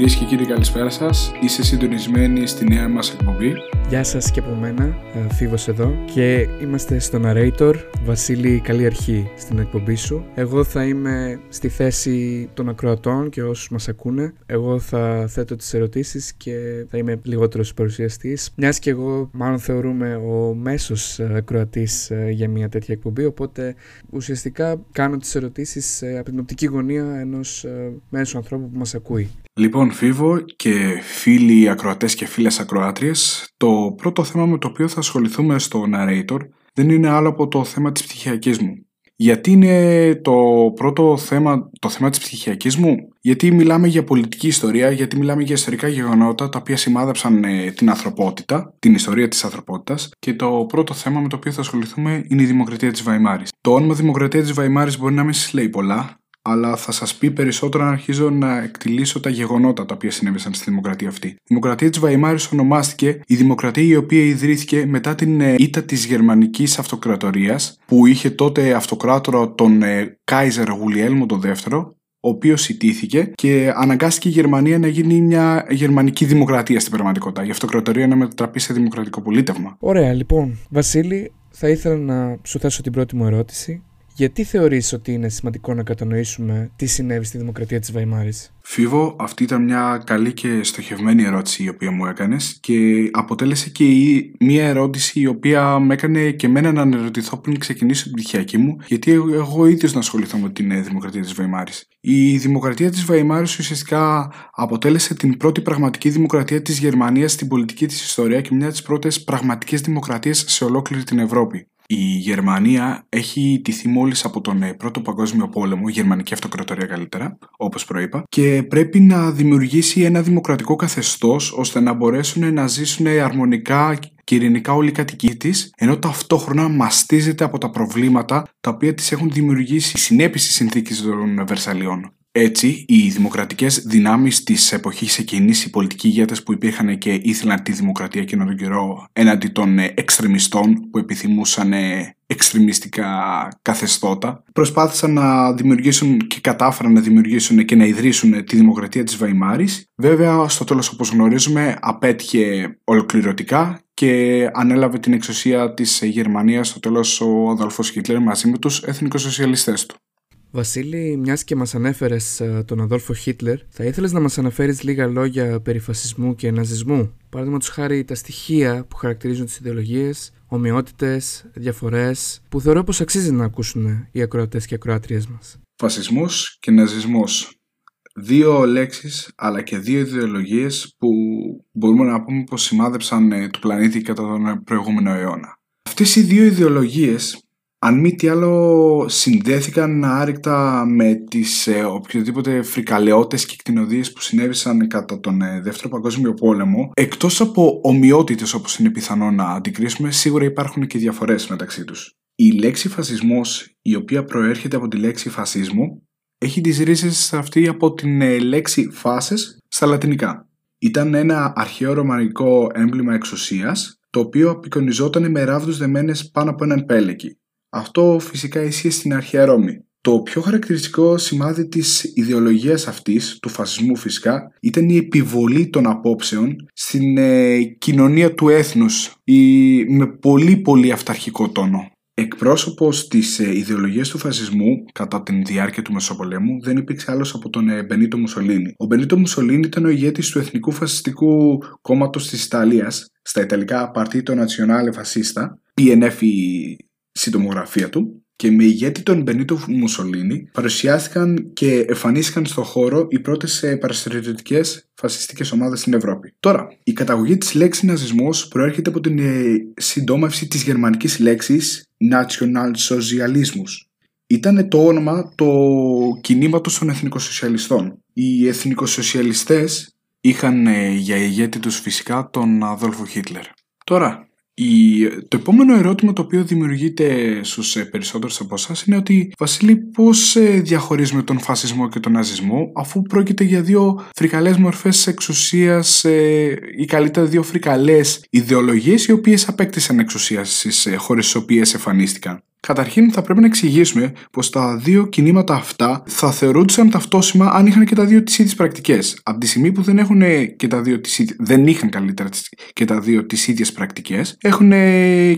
Κυρίες και κύριοι καλησπέρα σας. Είστε συντονισμένοι στη νέα μας εκπομπή. Γεια σας και από μένα, ε, Φίβος εδώ και είμαστε στο Narrator. Βασίλη, καλή αρχή στην εκπομπή σου. Εγώ θα είμαι στη θέση των ακροατών και όσους μας ακούνε. Εγώ θα θέτω τις ερωτήσεις και θα είμαι λιγότερος παρουσιαστής. Μιας και εγώ μάλλον θεωρούμε ο μέσος ε, ακροατής ε, για μια τέτοια εκπομπή, οπότε ουσιαστικά κάνω τις ερωτήσεις από την οπτική γωνία ενός μέσου ανθρώπου που μας ακούει. Λοιπόν, Φίβο και φίλοι ακροατές και φίλες ακροάτριες, το πρώτο θέμα με το οποίο θα ασχοληθούμε στο Narrator δεν είναι άλλο από το θέμα της ψυχιακής μου. Γιατί είναι το πρώτο θέμα, το θέμα της ψυχιακής μου; Γιατί μιλάμε για πολιτική ιστορία, γιατί μιλάμε για ιστορικά γεγονότα τα οποία σημάδεψαν ε, την ανθρωπότητα, την ιστορία της ανθρωπότητας και το πρώτο θέμα με το οποίο θα ασχοληθούμε είναι η δημοκρατία της Βαϊμάρης. Το όνομα δημοκρατία της Βαϊμάρης μπορεί να μην σας λέει πολλά, αλλά θα σας πει περισσότερο αν αρχίζω να εκτιλήσω τα γεγονότα τα οποία συνέβησαν στη δημοκρατία αυτή. Η δημοκρατία της Βαϊμάρης ονομάστηκε η δημοκρατία η οποία ιδρύθηκε μετά την ε, ήττα της γερμανικής αυτοκρατορίας, που είχε τότε αυτοκράτορα τον ε, Κάιζερ Γουλιέλμο τον δεύτερο, ο οποίος ιτήθηκε και αναγκάστηκε η Γερμανία να γίνει μια γερμανική δημοκρατία στην πραγματικότητα. Η αυτοκρατορία να μετατραπεί σε δημοκρατικό πολίτευμα. Ωραία, λοιπόν. Βασίλη, θα ήθελα να σου θέσω την πρώτη μου ερώτηση. Γιατί θεωρείς ότι είναι σημαντικό να κατανοήσουμε τι συνέβη στη δημοκρατία της Βαϊμάρης; Φίβο, αυτή ήταν μια καλή και στοχευμένη ερώτηση η οποία μου έκανες και αποτέλεσε και μια ερώτηση η οποία με έκανε και εμένα να αναρωτηθώ πριν ξεκινήσω την πτυχιακή μου γιατί εγώ ίδιος να ασχοληθώ με την ε, δημοκρατία της Βαϊμάρης. Η δημοκρατία της Βαϊμάρης ουσιαστικά αποτέλεσε την πρώτη πραγματική δημοκρατία της Γερμανίας στην πολιτική της ιστορία και μια από τις πρώτες πραγματικές δημοκρατίες σε ολόκληρη την Ευρώπη. Η Γερμανία έχει τηθεί μόλις από τον ε, Πρώτο Παγκόσμιο Πόλεμο, η Γερμανική Αυτοκρατορία καλύτερα, όπως προείπα, και πρέπει να δημιουργήσει ένα δημοκρατικό καθεστώς ώστε να μπορέσουν να ζήσουν αρμονικά και ειρηνικά όλοι οι κατοικοί της, ενώ ταυτόχρονα μαστίζεται από τα προβλήματα τα οποία της έχουν δημιουργήσει οι συνέπειες της συνθήκης των Βερσαλιών. Έτσι, οι δημοκρατικές δυνάμεις της εποχής εκείνης, οι πολιτικοί ηγέτες που υπήρχαν και ήθελαν τη δημοκρατία εκείνον τον καιρό έναντι των εξτρεμιστών που επιθυμούσαν εξτρεμιστικά καθεστώτα, προσπάθησαν να δημιουργήσουν και κατάφεραν να δημιουργήσουν και να ιδρύσουν τη δημοκρατία της Βαϊμάρης. Βέβαια, στο τέλος όπως γνωρίζουμε, απέτυχε ολοκληρωτικά και ανέλαβε την εξουσία της Γερμανίας στο τέλος ο Αδολφός Χίτλερ μαζί με τους εθνικοσοσιαλιστές του. Βασίλη, μιας και μας ανέφερες ε, τον Αδόλφο Χίτλερ, θα ήθελες να μας αναφέρεις λίγα λόγια περί φασισμού και ναζισμού; Παραδείγματος χάρη τα στοιχεία που χαρακτηρίζουν τις ιδεολογίες, ομοιότητες, διαφορές, που θεωρώ πως αξίζει να ακούσουν οι ακροατές και ακροάτριές μας. Φασισμό και ναζισμός. Δύο λέξεις αλλά και δύο ιδεολογίες που μπορούμε να πούμε πως σημάδεψαν ε, το πλανήτη κατά τον προηγούμενο αιώνα. Αυτές οι δύο ιδεολογίες αν μη τι άλλο συνδέθηκαν άρρηκτα με τις ε, οποιοδήποτε φρικαλαιότητες και κτηνοδίες που συνέβησαν κατά τον ε, Δεύτερο Παγκόσμιο Πόλεμο εκτός από ομοιότητες όπως είναι πιθανό να αντικρίσουμε σίγουρα υπάρχουν και διαφορές μεταξύ τους. Η λέξη φασισμός η οποία προέρχεται από τη λέξη φασίσμου έχει τις ρίζες αυτή από την ε, λέξη φάσες στα λατινικά. Ήταν ένα αρχαίο ρωμανικό έμβλημα εξουσίας το οποίο απεικονιζόταν με ράβδους δεμένες πάνω από έναν πέλεκι. Αυτό φυσικά ισχύει στην αρχαία Ρώμη. Το πιο χαρακτηριστικό σημάδι της ιδεολογίας αυτής, του φασισμού φυσικά, ήταν η επιβολή των απόψεων στην ε, κοινωνία του έθνους ή με πολύ πολύ αυταρχικό τόνο. Εκπρόσωπος της ε, ιδεολογίας του φασισμού κατά την διάρκεια του Μεσοπολέμου δεν υπήρξε άλλος από τον ε, Μπενίτο Μουσολίνη. Ο Μπενίτο Μουσολίνη ήταν ο ηγέτης του Εθνικού Φασιστικού Κόμματος της Ιταλίας, στα Ιταλικά Partito Nazionale Fascista, PNF συντομογραφία του και με ηγέτη τον Μπενίτο Μουσολίνη παρουσιάστηκαν και εμφανίστηκαν στο χώρο οι πρώτες παραστηριοτικέ φασιστικές ομάδες στην Ευρώπη. Τώρα, η καταγωγή της λέξης ναζισμός προέρχεται από την ε, συντόμευση της γερμανικής λέξης Nationalsozialismus. Ήταν το όνομα το κινήματος των εθνικοσοσιαλιστών. Οι εθνικοσοσιαλιστές είχαν ε, για ηγέτη τους φυσικά τον Αδόλφο Χίτλερ. Τώρα, η... Το επόμενο ερώτημα το οποίο δημιουργείται στους ε, περισσότερους από εσάς είναι ότι Βασίλη πώς ε, διαχωρίζουμε τον φασισμό και τον ναζισμό αφού πρόκειται για δύο φρικαλές μορφές εξουσίας ε, ή καλύτερα δύο φρικαλές ιδεολογίες οι οποίες απέκτησαν εξουσία στις χώρες στις οποίες εμφανίστηκαν. Καταρχήν θα πρέπει να εξηγήσουμε πως τα δύο κινήματα αυτά θα θεωρούνταν ταυτόσιμα αν είχαν και τα δύο τις ίδιες πρακτικές. Από τη στιγμή που δεν έχουν και τα δύο τις ίδιες, δεν είχαν καλύτερα και τα δύο τις ίδιες πρακτικές, έχουν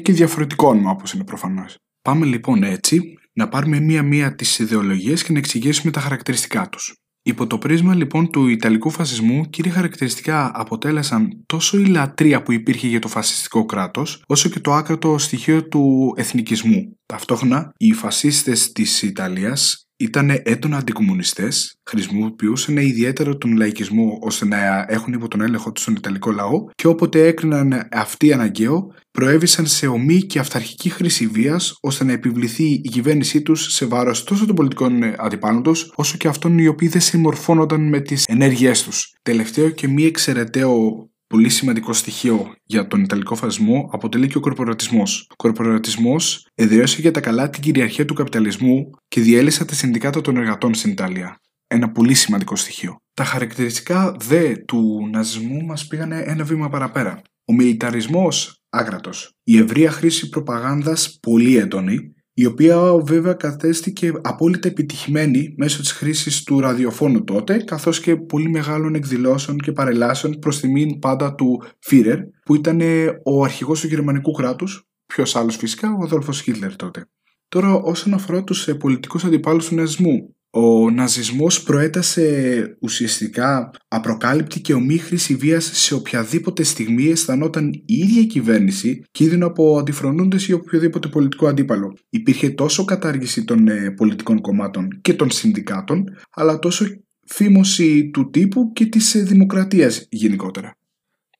και διαφορετικό όνομα όπως είναι προφανώς. Πάμε λοιπόν έτσι να πάρουμε μία-μία τις ιδεολογίες και να εξηγήσουμε τα χαρακτηριστικά τους. Υπό το πρίσμα λοιπόν του Ιταλικού φασισμού, κύρια χαρακτηριστικά αποτέλεσαν τόσο η λατρεία που υπήρχε για το φασιστικό κράτος, όσο και το άκρατο στοιχείο του εθνικισμού. Ταυτόχρονα, οι φασίστες της Ιταλίας ήταν έντονα αντικομουνιστές, χρησιμοποιούσαν ιδιαίτερα τον λαϊκισμό ώστε να έχουν υπό τον έλεγχο τους τον Ιταλικό λαό και όποτε έκριναν αυτή αναγκαίο, προέβησαν σε ομή και αυταρχική χρήση βίας ώστε να επιβληθεί η κυβέρνησή τους σε βάρος τόσο των πολιτικών αντιπάλων τους, όσο και αυτών οι οποίοι δεν συμμορφώνονταν με τις ενέργειές τους. Τελευταίο και μη εξαιρεταίο πολύ σημαντικό στοιχείο για τον Ιταλικό φασισμό αποτελεί και ο κορπορατισμός. Ο κορπορατισμός εδραίωσε για τα καλά την κυριαρχία του καπιταλισμού και διέλυσε τα συνδικάτα των εργατών στην Ιταλία. Ένα πολύ σημαντικό στοιχείο. Τα χαρακτηριστικά δε του ναζισμού μας πήγαν ένα βήμα παραπέρα. Ο μιλιταρισμός άγρατο. Η ευρεία χρήση προπαγάνδας πολύ έντονη η οποία βέβαια κατέστηκε απόλυτα επιτυχημένη μέσω της χρήσης του ραδιοφώνου τότε, καθώς και πολύ μεγάλων εκδηλώσεων και παρελάσεων προς τιμήν πάντα του Φίρερ, που ήταν ο αρχηγός του γερμανικού κράτους, ποιος άλλος φυσικά, ο Αδόλφος Χίτλερ τότε. Τώρα όσον αφορά τους πολιτικούς αντιπάλους του ναζισμού, ο ναζισμός προέτασε ουσιαστικά απροκάλυπτη και ομή χρήση βίας σε οποιαδήποτε στιγμή αισθανόταν η ίδια η κυβέρνηση κίνδυνο από αντιφρονούντες ή οποιοδήποτε πολιτικό αντίπαλο. Υπήρχε τόσο κατάργηση των ε, πολιτικών κομμάτων και των συνδικάτων, αλλά τόσο φήμωση του τύπου και της ε, δημοκρατίας γενικότερα.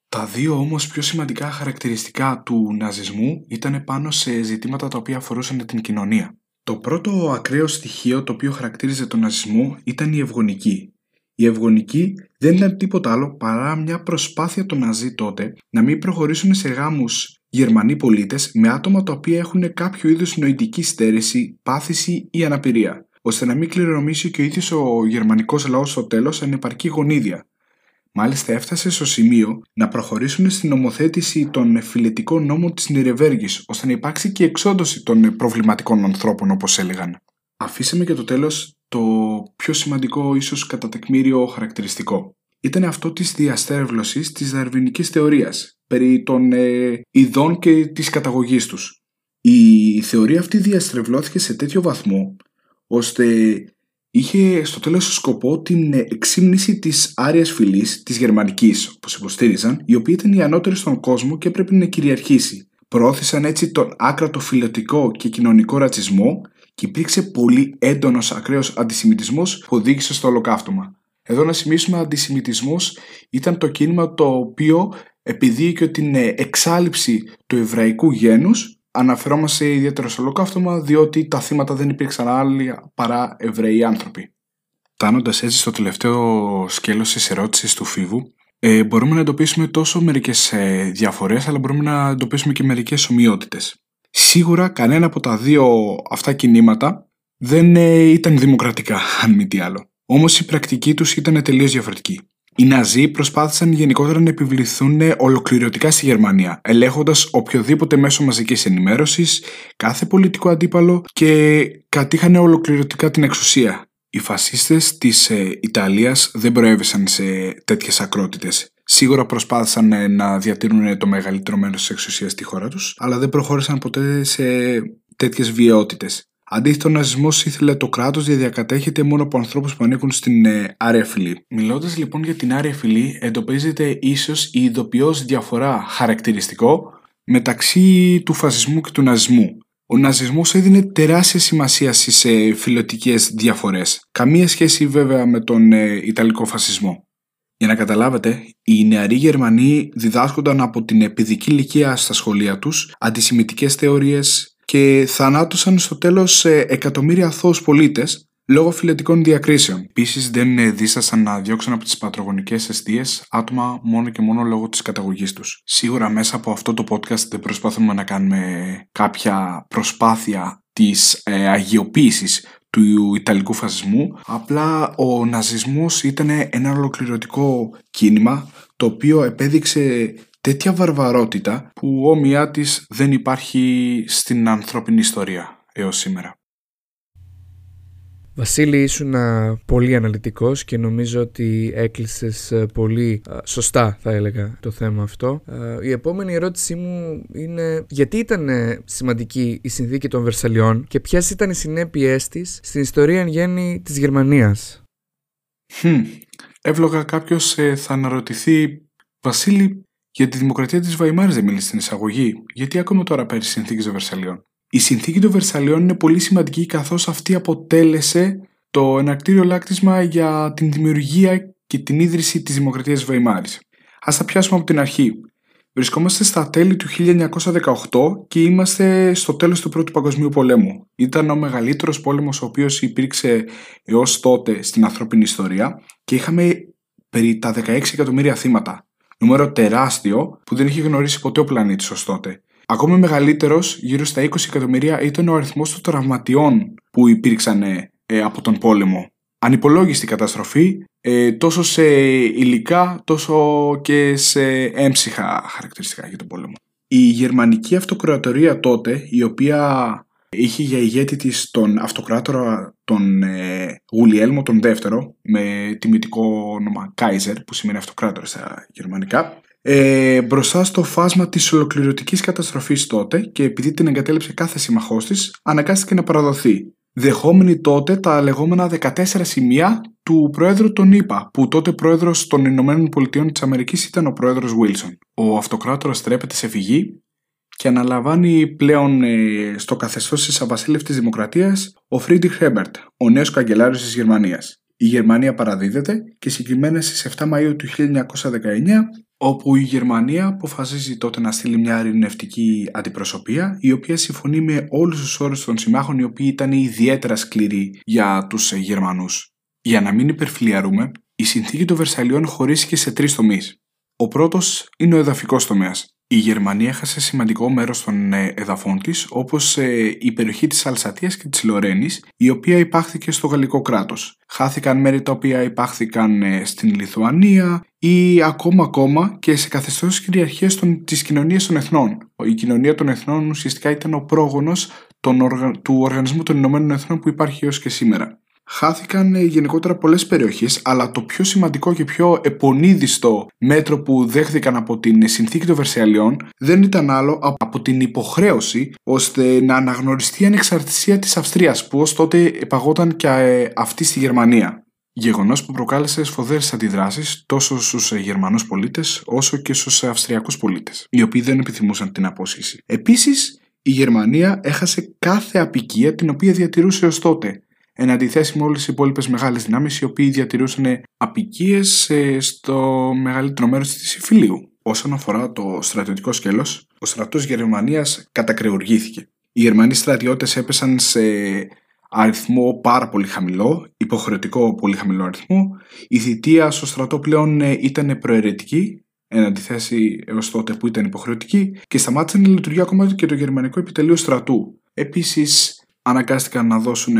Τα δύο όμως πιο σημαντικά χαρακτηριστικά του ναζισμού ήταν πάνω σε ζητήματα τα οποία αφορούσαν την κοινωνία. Το πρώτο ακραίο στοιχείο το οποίο χαρακτήριζε τον ναζισμό ήταν η ευγονική. Η ευγονική δεν ήταν τίποτα άλλο παρά μια προσπάθεια των Ναζί τότε να μην προχωρήσουν σε γάμους Γερμανοί πολίτες με άτομα τα οποία έχουν κάποιο είδους νοητική στέρηση, πάθηση ή αναπηρία, ώστε να μην κληρονομήσει και ο ίδιος ο γερμανικός λαός στο τέλος ανεπαρκή γονίδια, Μάλιστα έφτασε στο σημείο να προχωρήσουν στην νομοθέτηση των φιλετικών νόμων της Νιρεβέργης, ώστε να υπάρξει και εξόντωση των προβληματικών ανθρώπων όπως έλεγαν. Αφήσαμε και το τέλος το πιο σημαντικό ίσως κατά τεκμήριο χαρακτηριστικό. Ήταν αυτό της διαστέρευλωσης της δαρβινικής θεωρίας περί των ε, ειδών και της καταγωγής τους. Η θεωρία αυτή διαστρεβλώθηκε σε τέτοιο βαθμό ώστε είχε στο τέλος σκοπό την εξύμνηση της άριας φυλής, της γερμανικής όπως υποστήριζαν, η οποία ήταν η ανώτερη στον κόσμο και έπρεπε να κυριαρχήσει. Προώθησαν έτσι τον άκρατο φιλετικό και κοινωνικό ρατσισμό και υπήρξε πολύ έντονος ακραίος αντισημιτισμός που οδήγησε στο ολοκαύτωμα. Εδώ να σημειώσουμε αντισημιτισμός ήταν το κίνημα το οποίο επιδίωκε την εξάλληψη του εβραϊκού γένους αναφερόμαστε ιδιαίτερα στο ολοκαύτωμα διότι τα θύματα δεν υπήρξαν άλλοι παρά Εβραίοι άνθρωποι. Φτάνοντας έτσι στο τελευταίο σκέλος της ερώτησης του Φίβου, ε, μπορούμε να εντοπίσουμε τόσο μερικές ε, διαφορές, αλλά μπορούμε να εντοπίσουμε και μερικές ομοιότητες. Σίγουρα κανένα από τα δύο αυτά κινήματα δεν ε, ήταν δημοκρατικά, αν μη τι άλλο. Όμως η πρακτική τους ήταν τελείως διαφορετική. Οι Ναζί προσπάθησαν γενικότερα να επιβληθούν ολοκληρωτικά στη Γερμανία, ελέγχοντας οποιοδήποτε μέσο μαζικής ενημέρωσης, κάθε πολιτικό αντίπαλο και κατήχαν ολοκληρωτικά την εξουσία. Οι φασίστες της ε, Ιταλίας δεν προέβησαν σε τέτοιες ακρότητες. Σίγουρα προσπάθησαν ε, να διατηρούν το μεγαλύτερο μέρος της εξουσίας στη χώρα τους, αλλά δεν προχώρησαν ποτέ σε τέτοιες βιαιότητες. Αντίθετα, ο ναζισμός ήθελε το κράτος να διακατέχεται μόνο από ανθρώπους που ανήκουν στην ε, άρια φυλή. Μιλώντας λοιπόν για την άρια φυλή, εντοπίζεται ίσως η ειδοποιώς διαφορά χαρακτηριστικό μεταξύ του φασισμού και του ναζισμού. Ο ναζισμός έδινε τεράστια σημασία στις ε, φιλοτικές διαφορές. Καμία σχέση βέβαια με τον ε, Ιταλικό φασισμό. Για να καταλάβετε, οι νεαροί Γερμανοί διδάσκονταν από την παιδική ηλικία στα σχολεία τους αντισημιτικές θεωρίες, και θανάτωσαν στο τέλος εκατομμύρια αθώους πολίτες λόγω φιλετικών διακρίσεων. Επίσης, δεν δίστασαν να διώξουν από τις πατρογονικές αιστείες άτομα μόνο και μόνο λόγω της καταγωγής τους. Σίγουρα μέσα από αυτό το podcast δεν προσπαθούμε να κάνουμε κάποια προσπάθεια της ε, αγιοποίησης του Ιταλικού φασισμού. Απλά ο ναζισμός ήταν ένα ολοκληρωτικό κίνημα το οποίο επέδειξε τέτοια βαρβαρότητα που όμοιά της δεν υπάρχει στην ανθρώπινη ιστορία. έως σήμερα. Βασίλη, ήσουν πολύ αναλυτικός και νομίζω ότι έκλεισες ε, πολύ σωστά, θα έλεγα, το θέμα αυτό. Η επόμενη ερώτησή μου είναι γιατί ήταν σημαντική η συνθήκη των Βερσαλιών και ποιες ήταν οι συνέπειές της στην ιστορία εν γέννη της Γερμανίας; Hm. Εύλογα κάποιος ε, θα αναρωτηθεί «Βασίλη, για τη δημοκρατία της Βαϊμάρης δεν μίλησε στην εισαγωγή, γιατί ακόμα τώρα παίρνει συνθήκη των Βερσαλιών». Η συνθήκη των Βερσαλιών είναι πολύ σημαντική καθώς αυτή αποτέλεσε το ενακτήριο λάκτισμα για την δημιουργία και την ίδρυση της Δημοκρατίας της Βαϊμάρης. Ας τα πιάσουμε από την αρχή. Βρισκόμαστε στα τέλη του 1918 και είμαστε στο τέλος του Πρώτου Παγκοσμίου Πολέμου. Ήταν ο μεγαλύτερος πόλεμος ο οποίος υπήρξε έως τότε στην ανθρώπινη ιστορία και είχαμε περί τα 16 εκατομμύρια θύματα. Νούμερο τεράστιο που δεν είχε γνωρίσει ποτέ ο πλανήτης ως τότε. Ακόμη μεγαλύτερος, γύρω στα 20 εκατομμύρια, ήταν ο αριθμός των τραυματιών που υπήρξαν ε, από τον πόλεμο. Ανυπολόγιστη καταστροφή, ε, τόσο σε υλικά, τόσο και σε έμψυχα χαρακτηριστικά για τον πόλεμο. Η γερμανική αυτοκρατορία τότε, η οποία είχε για ηγέτη της τον αυτοκράτορα τον ε, Γουλιέλμο τον δεύτερο, με τιμητικό όνομα Κάιζερ, που σημαίνει αυτοκράτορα στα γερμανικά, ε, μπροστά στο φάσμα της ολοκληρωτικής καταστροφής τότε και επειδή την εγκατέλειψε κάθε συμμαχός της, αναγκάστηκε να παραδοθεί. Δεχόμενη τότε τα λεγόμενα 14 σημεία του Προέδρου των ΗΠΑ, που τότε Πρόεδρος των Ηνωμένων Πολιτειών της Αμερικής ήταν ο Πρόεδρος Βίλσον. Ο αυτοκράτορας τρέπεται σε φυγή και αναλαμβάνει πλέον ε, στο καθεστώς της αβασίλευτης δημοκρατίας ο Φρίντριχ Έμπερτ, ο νέος καγκελάριος της Γερμανίας. Η Γερμανία παραδίδεται και συγκεκριμένα στις 7 Μαΐου του 1919 όπου η Γερμανία αποφασίζει τότε να στείλει μια ειρηνευτική αντιπροσωπεία η οποία συμφωνεί με όλους τους όρους των συμμάχων οι οποίοι ήταν ιδιαίτερα σκληροί για τους Γερμανούς. Για να μην υπερφλυαρούμε, η συνθήκη των Βερσαλλιών χωρίστηκε σε τρεις τομείς. Ο πρώτος είναι ο εδαφικός τομέας. Η Γερμανία έχασε σημαντικό μέρος των ε, εδαφών της, όπως ε, η περιοχή της Αλσατίας και της Λορένης, η οποία υπάχθηκε στο γαλλικό κράτος. Χάθηκαν μέρη τα οποία υπάχθηκαν ε, στην Λιθουανία ή ακόμα ακόμα και σε καθεστώς κυριαρχίας των, της κοινωνίας των εθνών. Η κοινωνία των εθνών ουσιαστικά ήταν ο πρόγονος του Οργανισμού των Ηνωμένων Εθνών που υπάρχει έως και σήμερα. Χάθηκαν ε, γενικότερα πολλές περιοχές, αλλά το πιο σημαντικό και πιο επονίδιστο μέτρο που δέχθηκαν από την συνθήκη των Βερσαλιών δεν ήταν άλλο από την υποχρέωση ώστε να αναγνωριστεί η ανεξαρτησία της Αυστρίας, που ως τότε επαγόταν και ε, αυτή στη Γερμανία. Γεγονός που προκάλεσε σφοδρέ αντιδράσεις τόσο στους Γερμανούς πολίτες όσο και στους Αυστριακούς πολίτες, οι οποίοι δεν επιθυμούσαν την απόσχηση. Επίσης, η Γερμανία έχασε κάθε απικία την οποία διατηρούσε ως τότε εν αντιθέσει με όλες τις υπόλοιπες μεγάλες δυνάμεις, οι οποίοι διατηρούσαν απικίες ε, στο μεγαλύτερο μέρος της Ιφιλίου. Όσον αφορά το στρατιωτικό σκέλος, ο στρατός Γερμανίας κατακρεουργήθηκε. Οι Γερμανοί στρατιώτες έπεσαν σε αριθμό πάρα πολύ χαμηλό, υποχρεωτικό πολύ χαμηλό αριθμό. Η θητεία στο στρατό πλέον ε, ήταν προαιρετική, εν αντιθέσει έως τότε που ήταν υποχρεωτική, και σταμάτησε να λειτουργεί ακόμα και το γερμανικό επιτελείο στρατού. Επίσης, αναγκάστηκαν να δώσουν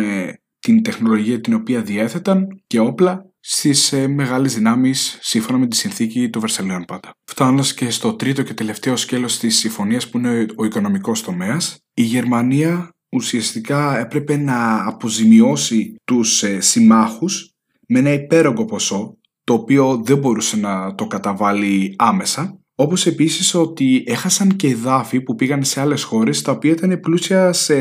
την τεχνολογία την οποία διέθεταν και όπλα στις ε, μεγάλες δυνάμεις σύμφωνα με τη συνθήκη των Βερσαλιών πάντα. Φτάνοντας και στο τρίτο και τελευταίο σκέλος της συμφωνίας που είναι ο οικονομικός τομέας, η Γερμανία ουσιαστικά έπρεπε να αποζημιώσει τους ε, συμμάχους με ένα υπέρογκο ποσό το οποίο δεν μπορούσε να το καταβάλει άμεσα όπως επίσης ότι έχασαν και εδάφη που πήγαν σε άλλες χώρες τα οποία ήταν πλούσια σε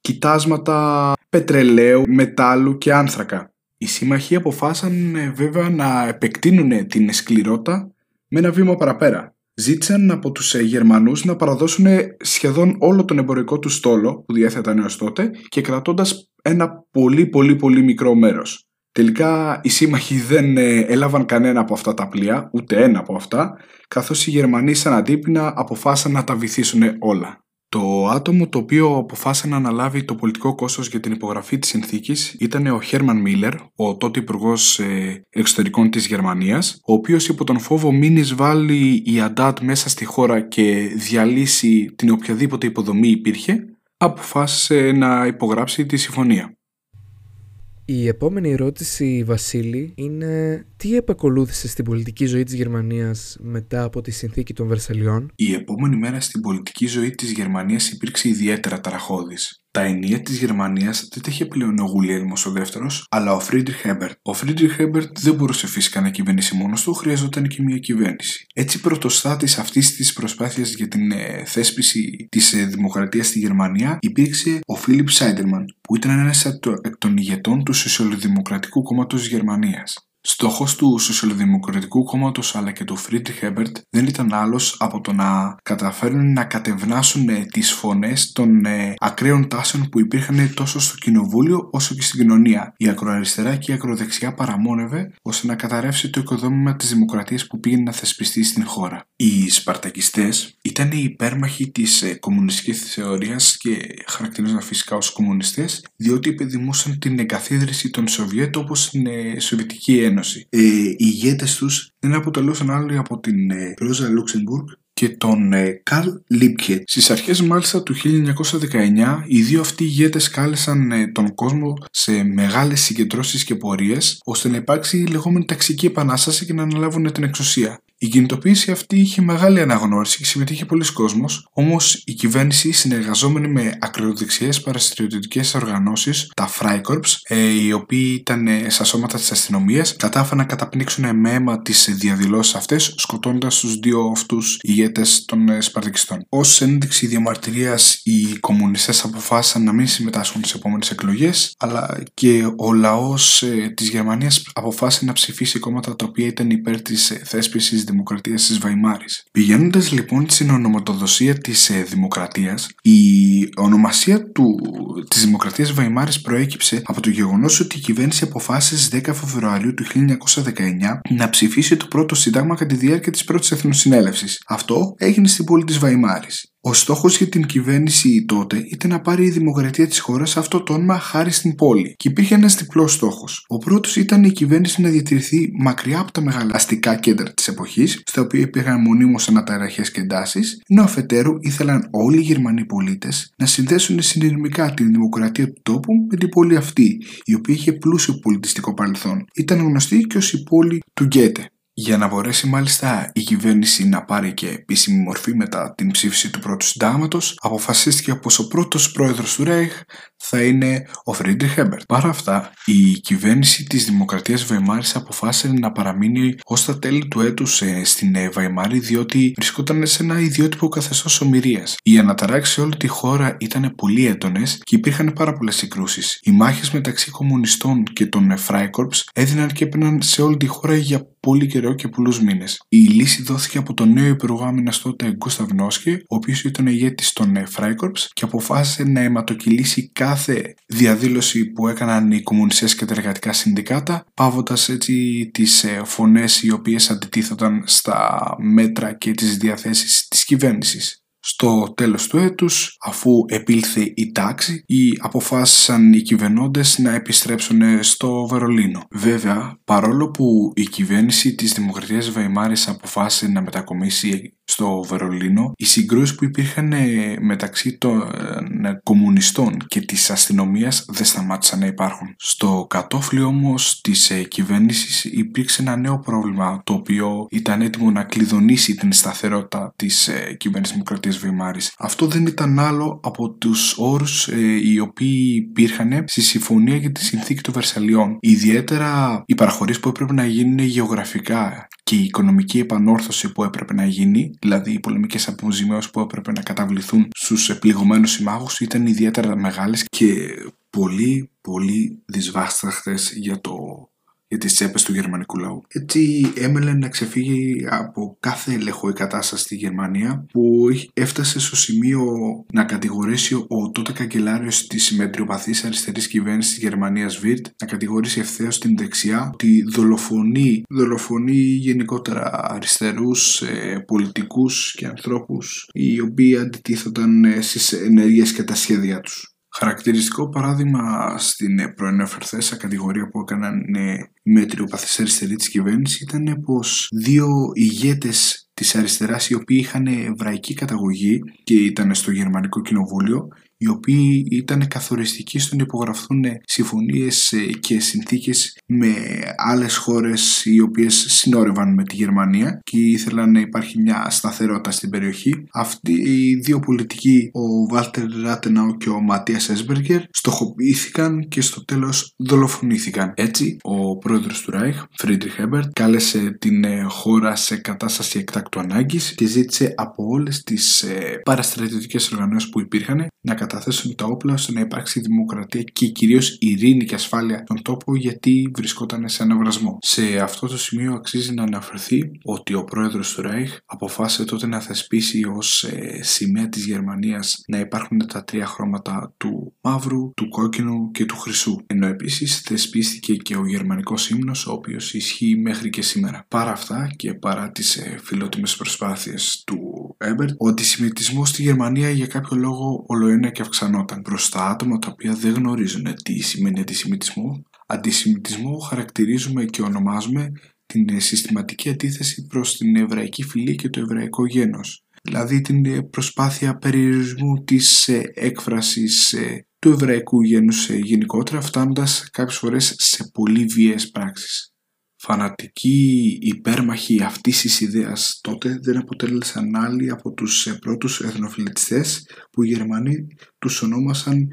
κοιτάσματα πετρελαίου, μετάλλου και άνθρακα. Οι σύμμαχοι αποφάσισαν ε, βέβαια να επεκτείνουν την σκληρότητα με ένα βήμα παραπέρα. Ζήτησαν από τους ε, Γερμανούς να παραδώσουν σχεδόν όλο τον εμπορικό τους στόλο που διέθεταν έως τότε και κρατώντας ένα πολύ πολύ πολύ μικρό μέρος. Τελικά οι σύμμαχοι δεν ε, έλαβαν κανένα από αυτά τα πλοία, ούτε ένα από αυτά, καθώς οι Γερμανοί σαν αντίπεινα αποφάσισαν να τα βυθίσουν όλα. Το άτομο το οποίο αποφάσισε να αναλάβει το πολιτικό κόστος για την υπογραφή της συνθήκης ήταν ο Χέρμαν Μίλλερ, ο τότε υπουργός ε, εξωτερικών της Γερμανίας, ο οποίος υπό τον φόβο μην εισβάλλει η Αντάτ μέσα στη χώρα και διαλύσει την οποιαδήποτε υποδομή υπήρχε, αποφάσισε να υπογράψει τη συμφωνία. Η επόμενη ερώτηση, Βασίλη, είναι τι επακολούθησε στην πολιτική ζωή της Γερμανίας μετά από τη συνθήκη των Βερσαλλιών; Η επόμενη μέρα στην πολιτική ζωή της Γερμανίας υπήρξε ιδιαίτερα ταραχώδης. Τα ηνία της Γερμανίας δεν τα είχε πλέον ο Γουλιέλμος ο δεύτερος, αλλά ο Φρίντριχ Έμπερτ. Ο Φρίντριχ Έμπερτ δεν μπορούσε φυσικά να κυβερνήσει μόνος του, χρειαζόταν και μια κυβέρνηση. Έτσι, πρωτοστάτης αυτής της προσπάθειας για την ε, θέσπιση της ε, δημοκρατίας στη Γερμανία υπήρξε ο Φίλιπ Σάιντεμαν, που ήταν ένας εκ των ηγετών του Σοσιαλδημοκρατικού Κόμματος Γερμανίας. Στόχος του Σοσιαλδημοκρατικού Κόμματος αλλά και του Φρίντριχ Έμπερτ δεν ήταν άλλος από το να καταφέρουν να κατευνάσουν ε, τις φωνές των ε, ακραίων τάσεων που υπήρχαν τόσο στο κοινοβούλιο όσο και στην κοινωνία. Η ακροαριστερά και η ακροδεξιά παραμόνευε ώστε να καταρρεύσει το οικοδόμημα της δημοκρατίας που πήγαινε να θεσπιστεί στην χώρα. Οι Σπαρτακιστές ήταν οι υπέρμαχοι της ε, κομμουνιστικής θεωρίας και χαρακτηρίζονταν φυσικά ως κομμουνιστές, διότι επιδημούσαν την εγκαθίδρυση των Σοβιέτ όπως στην Σοβιετική Ένωση Ένωση. Ε, οι ηγέτες τους δεν αποτελούσαν άλλοι από την ε, Ρόζα Λούξεμπουργκ και τον ε, Καρλ Λίπκε. Στις αρχές μάλιστα του 1919, οι δύο αυτοί ηγέτες κάλεσαν ε, τον κόσμο σε μεγάλες συγκεντρώσεις και πορείες, ώστε να υπάρξει η λεγόμενη ταξική επανάσταση και να αναλάβουν την εξουσία. Η κινητοποίηση αυτή είχε μεγάλη αναγνώριση και συμμετείχε πολλοί κόσμος, όμως η κυβέρνηση, συνεργαζόμενη με ακροδεξιές παραστηριοτικέ οργανώσεις, τα Freikorps, ε, οι οποίοι ήταν ε, στα σώματα της αστυνομίας, κατάφεραν να καταπνίξουν με αίμα τις διαδηλώσεις αυτές, σκοτώντας τους δύο αυτούς ηγέτες των ε, Σπαρτικιστών. Ω ένδειξη διαμαρτυρίας, οι κομμουνιστές αποφάσισαν να μην συμμετάσχουν στις επόμενες εκλογές, αλλά και ο λαός της Γερμανίας αποφάσισε να ψηφίσει κόμματα τα οποία ήταν υπέρ της θέσπισης Δημοκρατίας της Βαϊμάρης. Πηγαίνοντας λοιπόν στην ονοματοδοσία της ε, Δημοκρατίας, η ονομασία του, της Δημοκρατίας Βαϊμάρης προέκυψε από το γεγονός ότι η κυβέρνηση αποφάσισε 10 Φεβρουαρίου του 1919 να ψηφίσει το πρώτο σύνταγμα κατά τη διάρκεια της πρώτης εθνοσυνέλευσης. Αυτό έγινε στην πόλη της Βαϊμάρης. Ο στόχος για την κυβέρνηση τότε ήταν να πάρει η δημοκρατία της χώρας αυτό το όνομα χάρη στην πόλη. Και υπήρχε ένας διπλός στόχος. Ο πρώτος ήταν η κυβέρνηση να διατηρηθεί μακριά από τα μεγάλα αστικά κέντρα της εποχής, στα οποία υπήρχαν μονίμως αναταραχές και εντάσεις, ενώ αφετέρου ήθελαν όλοι οι Γερμανοί πολίτες να συνδέσουν συνειδημικά την δημοκρατία του τόπου με την πόλη αυτή, η οποία είχε πλούσιο πολιτιστικό παρελθόν. Ήταν γνωστή και ως η πόλη του Γκέτε. Για να μπορέσει μάλιστα η κυβέρνηση να πάρει και επίσημη μορφή μετά την ψήφιση του πρώτου συντάγματος, αποφασίστηκε πως ο πρώτος πρόεδρος του Ρέιχ θα είναι ο Φρίντριχ Έμπερτ. Παρά αυτά, η κυβέρνηση της Δημοκρατίας Βαϊμάρης αποφάσισε να παραμείνει ως τα τέλη του έτους ε, στην ε, Βαϊμάρη, διότι βρισκόταν σε ένα ιδιότυπο καθεστώς ομηρίας. Οι αναταράξεις σε όλη τη χώρα ήταν πολύ έντονες και υπήρχαν πάρα πολλές συγκρούσεις. Οι μάχες μεταξύ κομμουνιστών και των Freikorps έδιναν και έπαιρναν σε όλη τη χώρα για πολύ καιρό και πολλούς μήνες. Η λύση δόθηκε από τον νέο Υπουργό Άμυνα τότε Γκούσταβ Νόσκε, ο οποίος ήταν ηγέτης των Freikorps και αποφάσισε να αιματοκυλήσει κάθε διαδήλωση που έκαναν οι κομμουνιστές και τα εργατικά συνδικάτα, παύοντας έτσι τις ε, φωνές οι οποίες αντιτίθονταν στα μέτρα και τις διαθέσεις της κυβέρνησης. Στο τέλος του έτους, αφού επήλθε η τάξη, οι αποφάσισαν οι κυβερνώντες να επιστρέψουν στο Βερολίνο. Βέβαια, παρόλο που η κυβέρνηση της Δημοκρατίας Βαϊμάρης αποφάσισε να μετακομίσει στο Βερολίνο, οι συγκρούσεις που υπήρχαν ε, μεταξύ των ε, κομμουνιστών και της αστυνομίας δεν σταμάτησαν να υπάρχουν. Στο κατόφλι όμως της ε, κυβέρνησης υπήρξε ένα νέο πρόβλημα το οποίο ήταν έτοιμο να κλειδονίσει την σταθερότητα της κυβέρνησης Δημοκρατίας Βημάρης. Αυτό δεν ήταν άλλο από τους όρους οι οποίοι υπήρχαν στη συμφωνία για τη συνθήκη των Βερσαλιών. Ιδιαίτερα οι παραχωρήσεις που έπρεπε να γίνουν γεωγραφικά και η οικονομική επανόρθωση που έπρεπε να γίνει, δηλαδή οι πολεμικές αποζημιώσεις που έπρεπε να καταβληθούν στους επληγωμένους συμμάχους ήταν ιδιαίτερα μεγάλες και πολύ πολύ δυσβάσταχτες για το για τις τσέπες του γερμανικού λαού. Έτσι έμελε να ξεφύγει από κάθε έλεγχο η κατάσταση στη Γερμανία που έφτασε στο σημείο να κατηγορήσει ο τότε καγκελάριος της συμμετριοπαθής αριστερής κυβέρνησης της Γερμανίας Βίρτ να κατηγορήσει ευθέως την δεξιά ότι δολοφονεί, δολοφονεί γενικότερα αριστερούς ε, πολιτικούς και ανθρώπους οι οποίοι αντιτίθονταν ε, στις ενέργειες και τα σχέδια τους. Χαρακτηριστικό παράδειγμα στην προενεφερθέσα κατηγορία που έκαναν οι μετριοπαθείς αριστεροί της κυβέρνησης ήταν πως δύο ηγέτες της αριστεράς οι οποίοι είχαν εβραϊκή καταγωγή και ήταν στο γερμανικό κοινοβούλιο οι οποίοι ήταν καθοριστικοί στο να υπογραφούν συμφωνίες ε, και συνθήκες με άλλες χώρες οι οποίες συνόρευαν με τη Γερμανία και ήθελαν να υπάρχει μια σταθερότητα στην περιοχή. Αυτοί οι δύο πολιτικοί, ο Βάλτερ Ράτεναου και ο Ματίας Έρτσμπεργκερ, στοχοποιήθηκαν και στο τέλος δολοφονήθηκαν. Έτσι, ο πρόεδρος του Ράιχ, Φρίντριχ Έμπερτ, κάλεσε την ε, χώρα σε κατάσταση εκτάκτου ανάγκης και ζήτησε από όλες τις ε, παραστρατιωτικές οργανώσεις που υπήρχαν να καταθέσουν τα όπλα ώστε να υπάρξει δημοκρατία και κυρίως ειρήνη και ασφάλεια στον τόπο γιατί βρισκόταν σε ένα βρασμό. Σε αυτό το σημείο αξίζει να αναφερθεί ότι ο πρόεδρος του Ράιχ αποφάσισε τότε να θεσπίσει ως ε, σημαία της Γερμανίας να υπάρχουν τα τρία χρώματα του μαύρου, του κόκκινου και του χρυσού. Ενώ επίσης θεσπίστηκε και ο γερμανικός ύμνος, ο οποίος ισχύει μέχρι και σήμερα. Παρά αυτά και παρά τις ε, φιλότιμες προσπάθειες του Έμπερτ, ο αντισημιτισμός στη Γερμανία για κάποιο λόγο ολοένα και αυξανόταν προ τα άτομα τα οποία δεν γνωρίζουν τι σημαίνει αντισημιτισμό. Αντισημιτισμό χαρακτηρίζουμε και ονομάζουμε την συστηματική αντίθεση προς την εβραϊκή φυλή και το εβραϊκό γένος. Δηλαδή την προσπάθεια περιορισμού της ε, έκφρασης ε, του εβραϊκού γένους ε, γενικότερα φτάνοντας κάποιες φορές σε πολύ βίαιες πράξεις φανατικοί υπέρμαχοι αυτής της ιδέας τότε δεν αποτέλεσαν άλλοι από τους πρώτους εθνοφιλετιστές που οι Γερμανοί τους ονόμασαν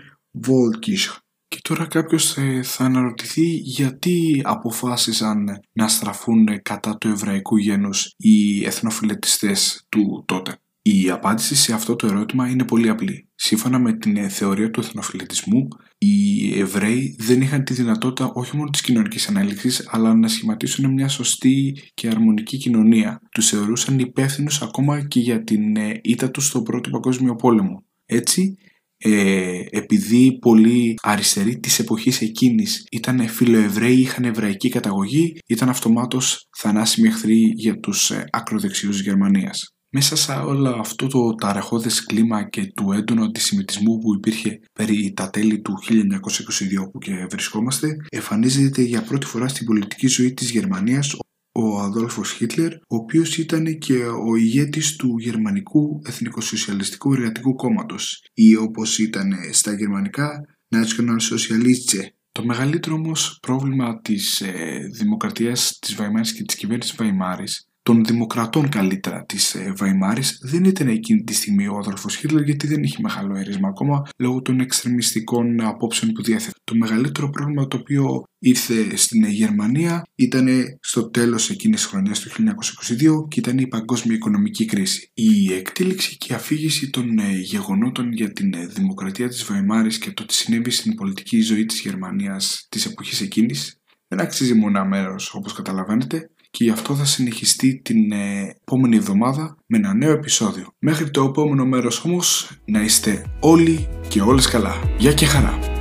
Volkisch. Και τώρα κάποιος θα αναρωτηθεί γιατί αποφάσισαν να στραφούν κατά του εβραϊκού γένους οι εθνοφιλετιστές του τότε. Η απάντηση σε αυτό το ερώτημα είναι πολύ απλή. Σύμφωνα με την θεωρία του εθνοφιλετισμού, οι Εβραίοι δεν είχαν τη δυνατότητα όχι μόνο της κοινωνικής ανέλυξης, αλλά να σχηματίσουν μια σωστή και αρμονική κοινωνία. Τους θεωρούσαν υπεύθυνους ακόμα και για την ε, ήττα τους στο Πρώτο Παγκόσμιο Πόλεμο. Έτσι, ε, επειδή πολλοί αριστεροί της εποχής εκείνης ήταν φιλοεβραίοι, είχαν εβραϊκή καταγωγή, ήταν αυτομάτως θανάσιμοι εχθροί για τους ε, ακροδεξιούς Γερμανίας. Μέσα σε όλο αυτό το ταραχώδες κλίμα και του έντονου αντισημιτισμού που υπήρχε περί τα τέλη του 1922 που και βρισκόμαστε, εμφανίζεται για πρώτη φορά στην πολιτική ζωή της Γερμανίας ο Αδόλφος Χίτλερ, ο οποίος ήταν και ο ηγέτης του Γερμανικού Εθνικοσοσιαλιστικού Εργατικού Κόμματος ή όπως ήταν στα γερμανικά Nationalsozialistische. Το μεγαλύτερο όμως πρόβλημα της ε, δημοκρατίας της Βαϊμάρης και της κυβέρνησης Βαϊμάρης των δημοκρατών καλύτερα της ε, Βαϊμάρης δεν ήταν εκείνη τη στιγμή ο αδελφός Χίτλερ γιατί δεν είχε μεγάλο αίρισμα ακόμα λόγω των εξτρεμιστικών απόψεων που διέθετε. Το μεγαλύτερο πρόβλημα το οποίο ήρθε στην Γερμανία ήταν στο τέλος εκείνης της χρονιάς του 1922 και ήταν η παγκόσμια οικονομική κρίση. Η εκτήληξη και η αφήγηση των ε, γεγονότων για την ε, δημοκρατία της Βαϊμάρης και το τι συνέβη στην πολιτική ζωή της Γερμανίας της εποχής εκείνης δεν αξίζει μόνο ένα μέρος όπως καταλαβαίνετε και γι' αυτό θα συνεχιστεί την ε, επόμενη εβδομάδα με ένα νέο επεισόδιο. Μέχρι το επόμενο μέρος όμως να είστε όλοι και όλες καλά. Γεια και χαρά!